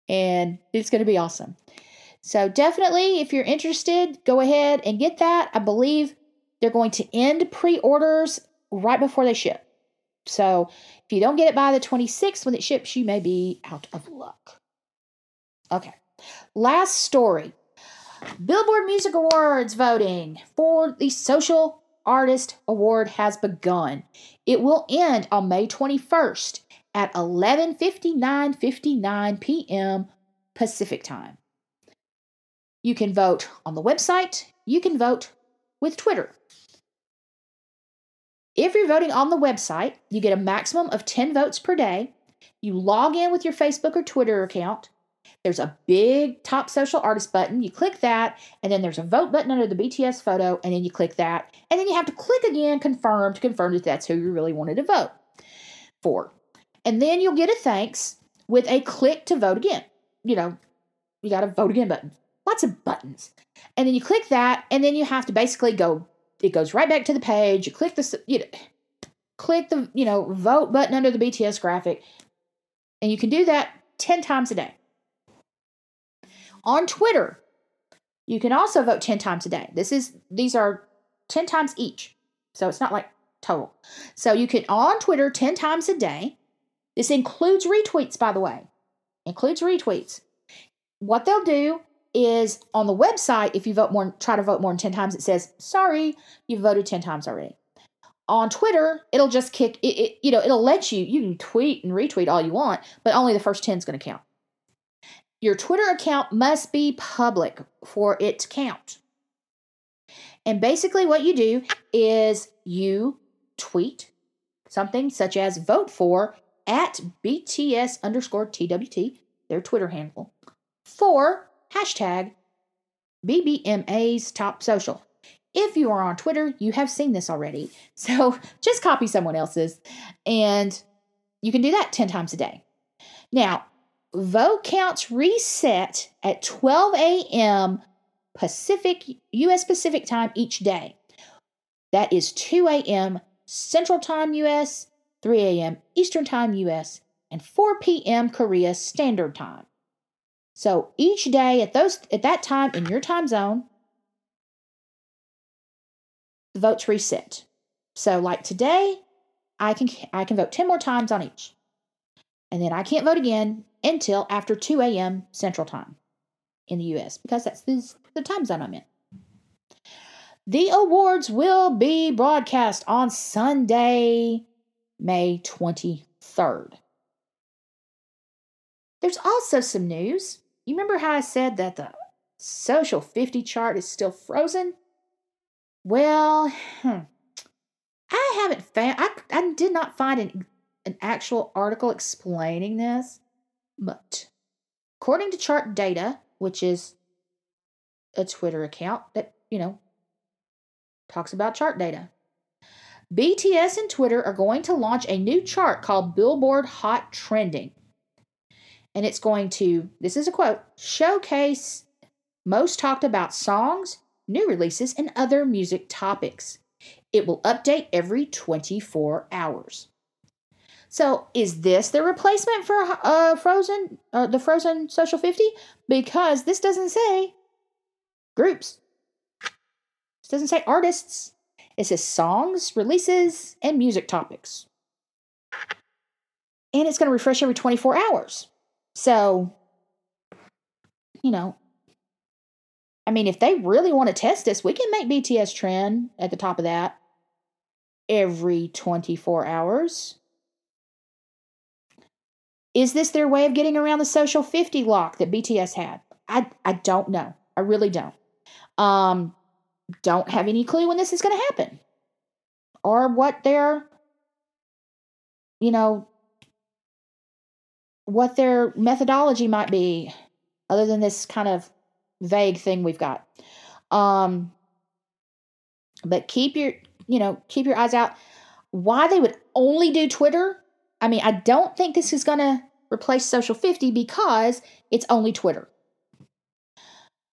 And it's going to be awesome. So, definitely, if you're interested, go ahead and get that. I believe they're going to end pre orders right before they ship. So, if you don't get it by the 26th when it ships, you may be out of luck. Okay. Last story Billboard Music Awards voting for the Social Artist Award has begun. It will end on May 21st at 11:59:59 p.m. Pacific Time. You can vote on the website, you can vote with Twitter. If you're voting on the website, you get a maximum of 10 votes per day. You log in with your Facebook or Twitter account. There's a big top social artist button. You click that, and then there's a vote button under the BTS photo, and then you click that. And then you have to click again, confirm to confirm that that's who you really wanted to vote for. And then you'll get a thanks with a click to vote again. You know, you got a vote again button. Lots of buttons. And then you click that, and then you have to basically go, it goes right back to the page. You click the, you know, click the, you know, vote button under the BTS graphic. And you can do that 10 times a day. On Twitter, you can also vote 10 times a day. This is these are 10 times each. So it's not like total. So you can on Twitter 10 times a day. This includes retweets by the way. Includes retweets. What they'll do is on the website if you vote more try to vote more than 10 times it says sorry you've voted 10 times already on twitter it'll just kick it, it, you know it'll let you you can tweet and retweet all you want but only the first 10 is going to count your Twitter account must be public for it to count. And basically, what you do is you tweet something such as vote for at BTS underscore TWT, their Twitter handle, for hashtag BBMA's top social. If you are on Twitter, you have seen this already. So just copy someone else's and you can do that 10 times a day. Now, vote counts reset at 12 a.m. Pacific, U.S. Pacific time each day. That is 2 a.m. Central Time U.S., 3 a.m. Eastern Time U.S., and 4 p.m. Korea Standard Time. So each day at those at that time in your time zone, the votes reset. So like today, I can I can vote 10 more times on each. And then I can't vote again until after 2 a.m. Central Time in the US because that's the, the time zone I'm in. The awards will be broadcast on Sunday, May 23rd. There's also some news. You remember how I said that the social 50 chart is still frozen? Well, hmm, I haven't found, I, I did not find an, an actual article explaining this. But according to chart data, which is a Twitter account that, you know, talks about chart data. BTS and Twitter are going to launch a new chart called Billboard Hot Trending. And it's going to, this is a quote, showcase most talked about songs, new releases, and other music topics. It will update every 24 hours. So, is this the replacement for uh, Frozen, uh, the Frozen Social 50? Because this doesn't say groups. This doesn't say artists. It says songs, releases, and music topics. And it's going to refresh every 24 hours. So, you know, I mean, if they really want to test this, we can make BTS trend at the top of that every 24 hours. Is this their way of getting around the social 50 lock that BTS had? I, I don't know. I really don't. Um, don't have any clue when this is going to happen or what their, you know, what their methodology might be other than this kind of vague thing we've got. Um, but keep your, you know, keep your eyes out. Why they would only do Twitter I mean, I don't think this is going to replace Social 50 because it's only Twitter.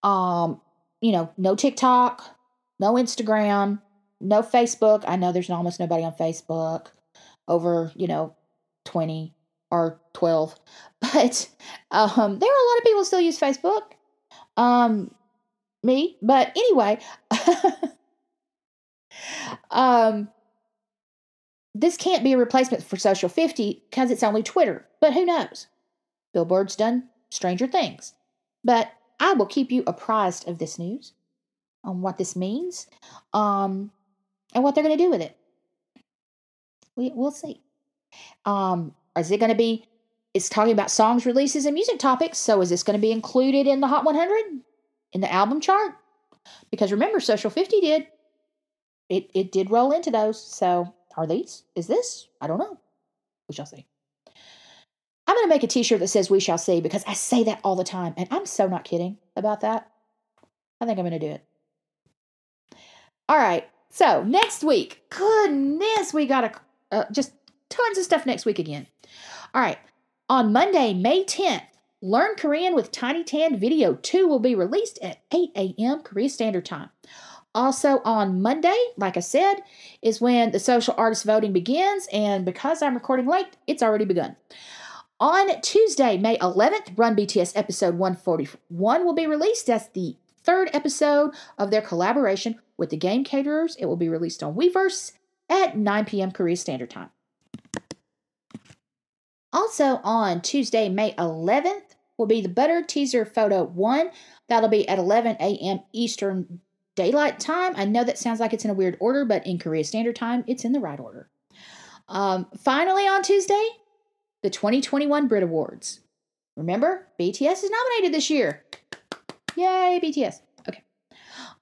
Um, you know, no TikTok, no Instagram, no Facebook. I know there's almost nobody on Facebook over, you know, 20 or 12. But um there are a lot of people still use Facebook. Um me, but anyway, um this can't be a replacement for Social 50 because it's only Twitter, but who knows? Billboard's done stranger things. But I will keep you apprised of this news on what this means um, and what they're going to do with it. We, we'll see. Um, is it going to be, it's talking about songs, releases, and music topics. So is this going to be included in the Hot 100? In the album chart? Because remember, Social 50 did. It, it did roll into those. So are these? Is this? I don't know. We shall see. I'm going to make a t shirt that says We Shall See because I say that all the time. And I'm so not kidding about that. I think I'm going to do it. All right. So next week, goodness, we got a, uh, just tons of stuff next week again. All right. On Monday, May 10th, Learn Korean with Tiny Tan Video 2 will be released at 8 a.m. Korea Standard Time. Also, on Monday, like I said, is when the social artist voting begins. And because I'm recording late, it's already begun. On Tuesday, May 11th, Run BTS episode 141 will be released. That's the third episode of their collaboration with the Game Changers. It will be released on Weverse at 9 p.m. Korea Standard Time. Also on Tuesday, May 11th, will be the Butter Teaser Photo 1. That'll be at 11 a.m. Eastern daylight time. I know that sounds like it's in a weird order, but in Korea Standard Time, it's in the right order. Um, finally, on Tuesday, the 2021 Brit Awards. Remember, BTS is nominated this year. Yay, BTS. Okay.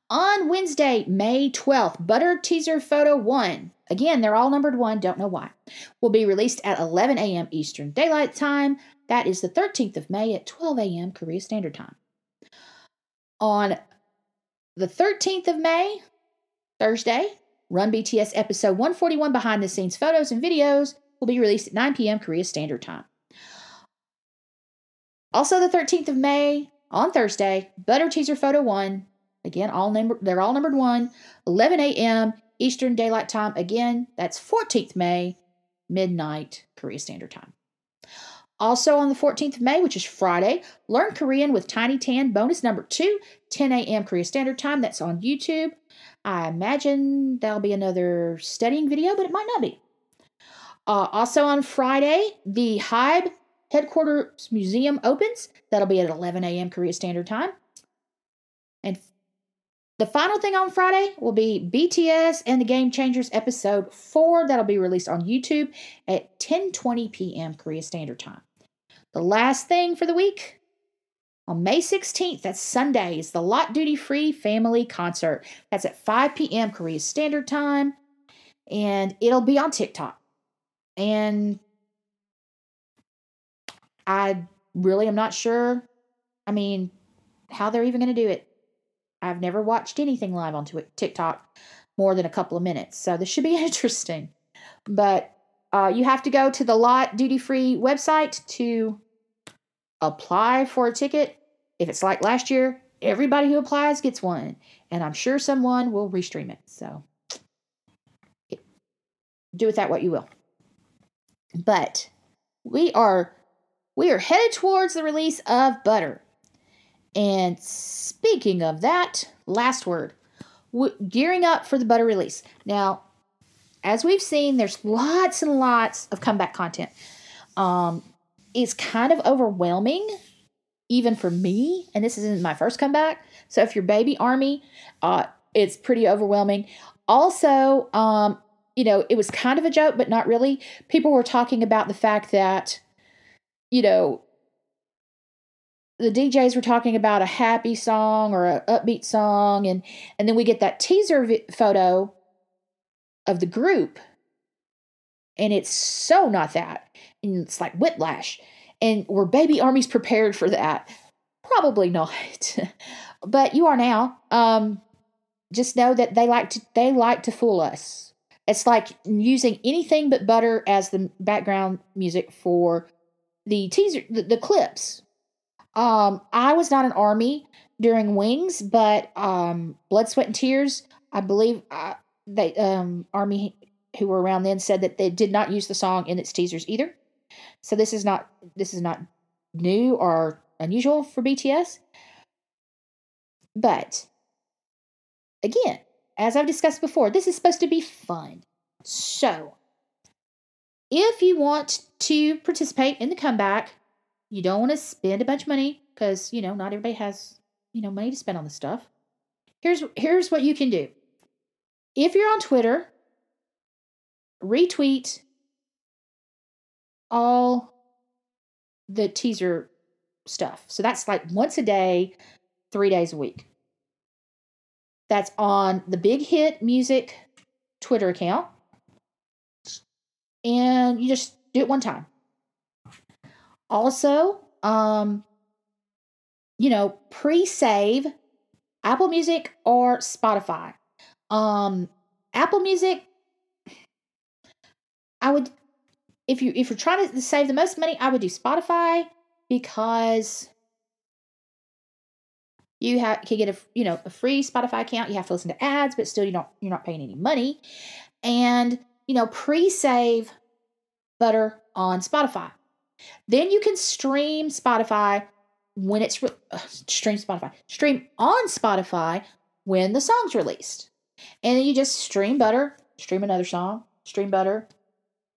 On Wednesday, May 12th, Butter Teaser Photo 1. Again, they're all numbered 1, don't know why. Will be released at 11 a.m. Eastern Daylight Time. That is the 13th of May at 12 a.m. Korea Standard Time. On the 13th of May, Thursday, Run BTS episode 141 behind the scenes photos and videos will be released at 9 p.m. Korea Standard Time. Also, the 13th of May, on Thursday, Butter Teaser Photo 1. Again, all number they're all numbered 1, 11 a.m. Eastern Daylight Time. Again, that's 14th May, midnight Korea Standard Time. Also on the 14th of May, which is Friday, Learn Korean with Tiny Tan bonus number two, 10 a.m. Korea Standard Time. That's on YouTube. I imagine that'll be another studying video, but it might not be. Uh, also on Friday, the HYBE Headquarters Museum opens. That'll be at 11 a.m. Korea Standard Time. The final thing on Friday will be BTS and the Game Changers episode 4 that'll be released on YouTube at 10:20 p.m. Korea Standard Time. The last thing for the week on May 16th, that's Sunday, is the Lotte Duty Free Family Concert. That's at 5 p.m. Korea Standard Time, and it'll be on TikTok. And I really am not sure. I mean, how they're even going to do it. I've never watched anything live on TikTok more than a couple of minutes, so this should be interesting. But uh, you have to go to the Lotte Duty Free website to apply for a ticket. If it's like last year, everybody who applies gets one, and I'm sure someone will restream it. So do with that what you will. But we are we are headed towards the release of butter. And speaking of that, last word, gearing up for the butter release. Now, as we've seen, there's lots and lots of comeback content. Um, it's kind of overwhelming, even for me. And this isn't my first comeback. So if you're baby army, uh, it's pretty overwhelming. Also, um, you know, it was kind of a joke, but not really. People were talking about the fact that, you know, the DJs were talking about a happy song or an upbeat song, and and then we get that teaser vi- photo of the group, and it's so not that, and it's like whiplash, and were baby armies prepared for that? Probably not, but you are now. Um, just know that they like to they like to fool us. It's like using anything but butter as the background music for the teaser, the, the clips. Um, I was not an army during Wings, but um, Blood, Sweat, and Tears, I believe uh, they um, army who were around then said that they did not use the song in its teasers either. So this is not this is not new or unusual for BTS. But again, as I've discussed before, this is supposed to be fun. So, if you want to participate in the comeback, you don't want to spend a bunch of money because, you know, not everybody has, you know, money to spend on this stuff. Here's here's what you can do. If you're on Twitter, retweet all the teaser stuff. So that's like once a day, 3 days a week. That's on the Big Hit Music Twitter account. And you just do it one time. Also, um, you know, pre-save Apple Music or Spotify. Um, Apple Music, I would if you if you're trying to save the most money, I would do Spotify because you have can get a you know a free Spotify account. You have to listen to ads, but still you don't you're not paying any money. And you know pre-save Butter on Spotify. Then you can stream Spotify when it's re- uh, stream Spotify stream on Spotify when the song's released, and then you just stream Butter, stream another song, stream Butter,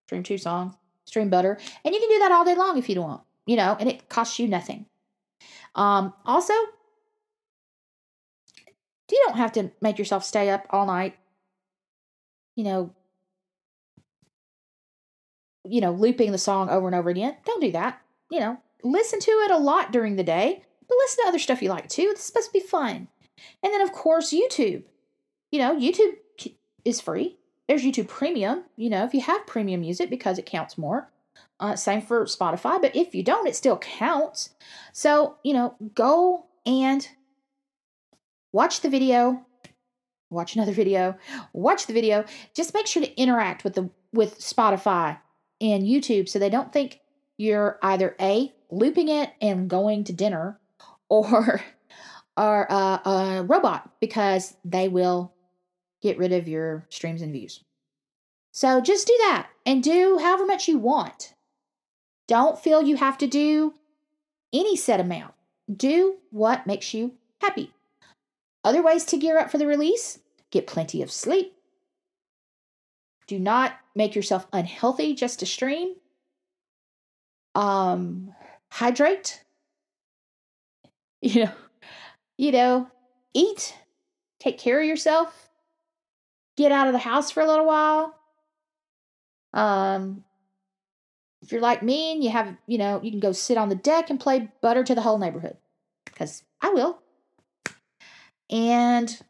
stream two songs, stream Butter, and you can do that all day long if you want, you know, and it costs you nothing. Um, also, you don't have to make yourself stay up all night, you know, you know, looping the song over and over again. Don't do that. You know, listen to it a lot during the day, but listen to other stuff you like too. It's supposed to be fun. And then, of course, YouTube. You know, YouTube is free. There's YouTube Premium, you know, if you have premium music because it counts more. Uh, same for Spotify, but if you don't, it still counts. So, you know, go and watch the video, watch another video, watch the video. Just make sure to interact with the with Spotify and YouTube so they don't think you're either a looping it and going to dinner or are a, uh, a robot because they will get rid of your streams and views. So just do that and do however much you want. Don't feel you have to do any set amount. Do what makes you happy. Other ways to gear up for the release get plenty of sleep. Do not make yourself unhealthy just to stream. Um, hydrate. You know, you know, eat, take care of yourself, get out of the house for a little while. Um, if you're like me and you have, you know, you can go sit on the deck and play butter to the whole neighborhood because I will. And,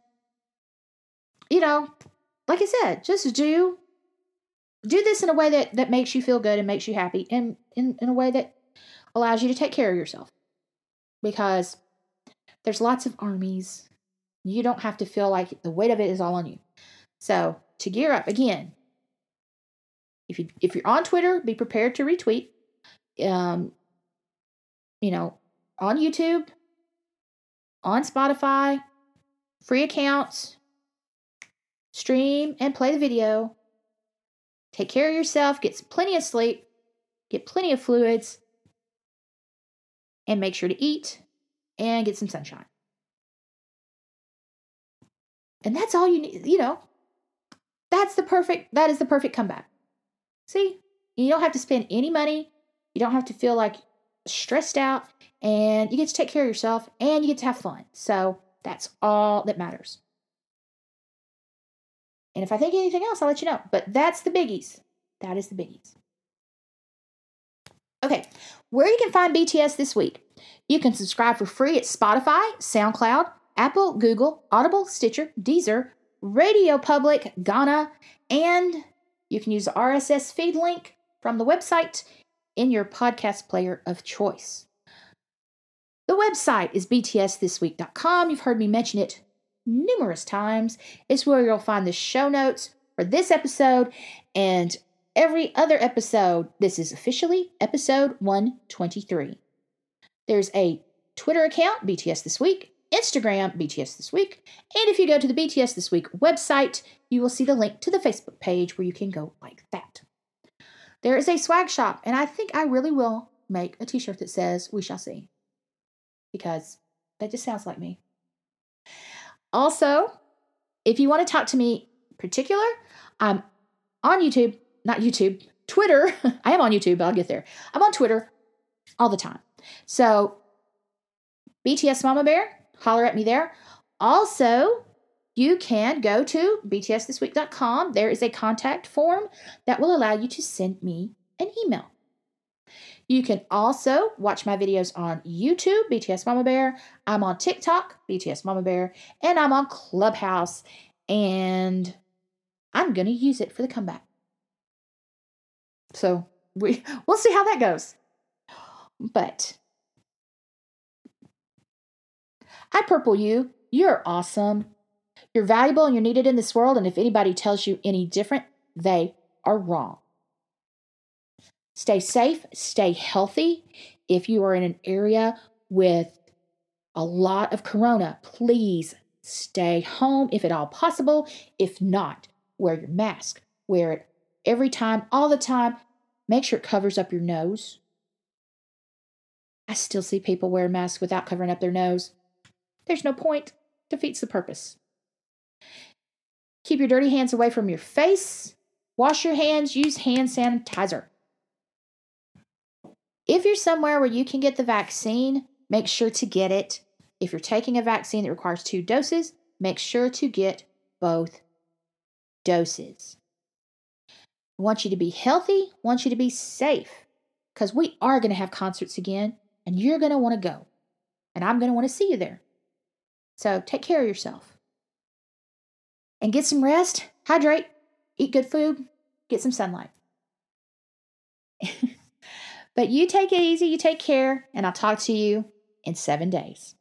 you know, like I said, just do do this in a way that that makes you feel good and makes you happy and in, in a way that allows you to take care of yourself. Because there's lots of armies. You don't have to feel like the weight of it is all on you. So to gear up again if you if you're on twitter be prepared to retweet um you know on youtube on Spotify, free accounts, stream and play the video. Take care of yourself, get plenty of sleep, get plenty of fluids, and make sure to eat and get some sunshine. And that's all you need, you know. That's the perfect that is the perfect comeback. See? You don't have to spend any money. You don't have to feel like stressed out and you get to take care of yourself and you get to have fun. So, that's all that matters. And if I think anything else, I'll let you know. But that's the biggies. That is the biggies. Okay, where you can find BTS this week. You can subscribe for free at Spotify, SoundCloud, Apple, Google, Audible, Stitcher, Deezer, Radio Public, Gaana, and you can use the RSS feed link from the website in your podcast player of choice. The website is btsthisweek.com. You've heard me mention it numerous times. It's where you'll find the show notes for this episode and every other episode. This is officially episode 123. There's a Twitter account, BTS This Week, Instagram, BTS This Week, and if you go to the BTS This Week website, you will see the link to the Facebook page where you can go like that. There is a swag shop, and I think I really will make a t shirt that says, We shall see, because that just sounds like me. Also, if you want to talk to me particular, I'm on YouTube, not YouTube, Twitter. I am on YouTube, but I'll get there. I'm on Twitter all the time. So, BTS Mama Bear, holler at me there. Also, you can go to btsthisweek.com. There is a contact form that will allow you to send me an email. You can also watch my videos on YouTube, BTS Mama Bear. I'm on TikTok, BTS Mama Bear, and I'm on Clubhouse. And I'm going to use it for the comeback. So we we'll see how that goes. But I purple you. You're awesome. You're valuable and you're needed in this world. And if anybody tells you any different, they are wrong. Stay safe, stay healthy. If you are in an area with a lot of corona, please stay home if at all possible. If not, wear your mask. Wear it every time, all the time. Make sure it covers up your nose. I still see people wear masks without covering up their nose. There's no point, defeats the purpose. Keep your dirty hands away from your face. Wash your hands, use hand sanitizer. If you're somewhere where you can get the vaccine, make sure to get it. If you're taking a vaccine that requires two doses, make sure to get both doses. I want you to be healthy, I want you to be safe, because we are going to have concerts again, and you're going to want to go. And I'm going to want to see you there. So take care of yourself. And get some rest, hydrate, eat good food, get some sunlight. But you take it easy, you take care, and I'll talk to you in seven days.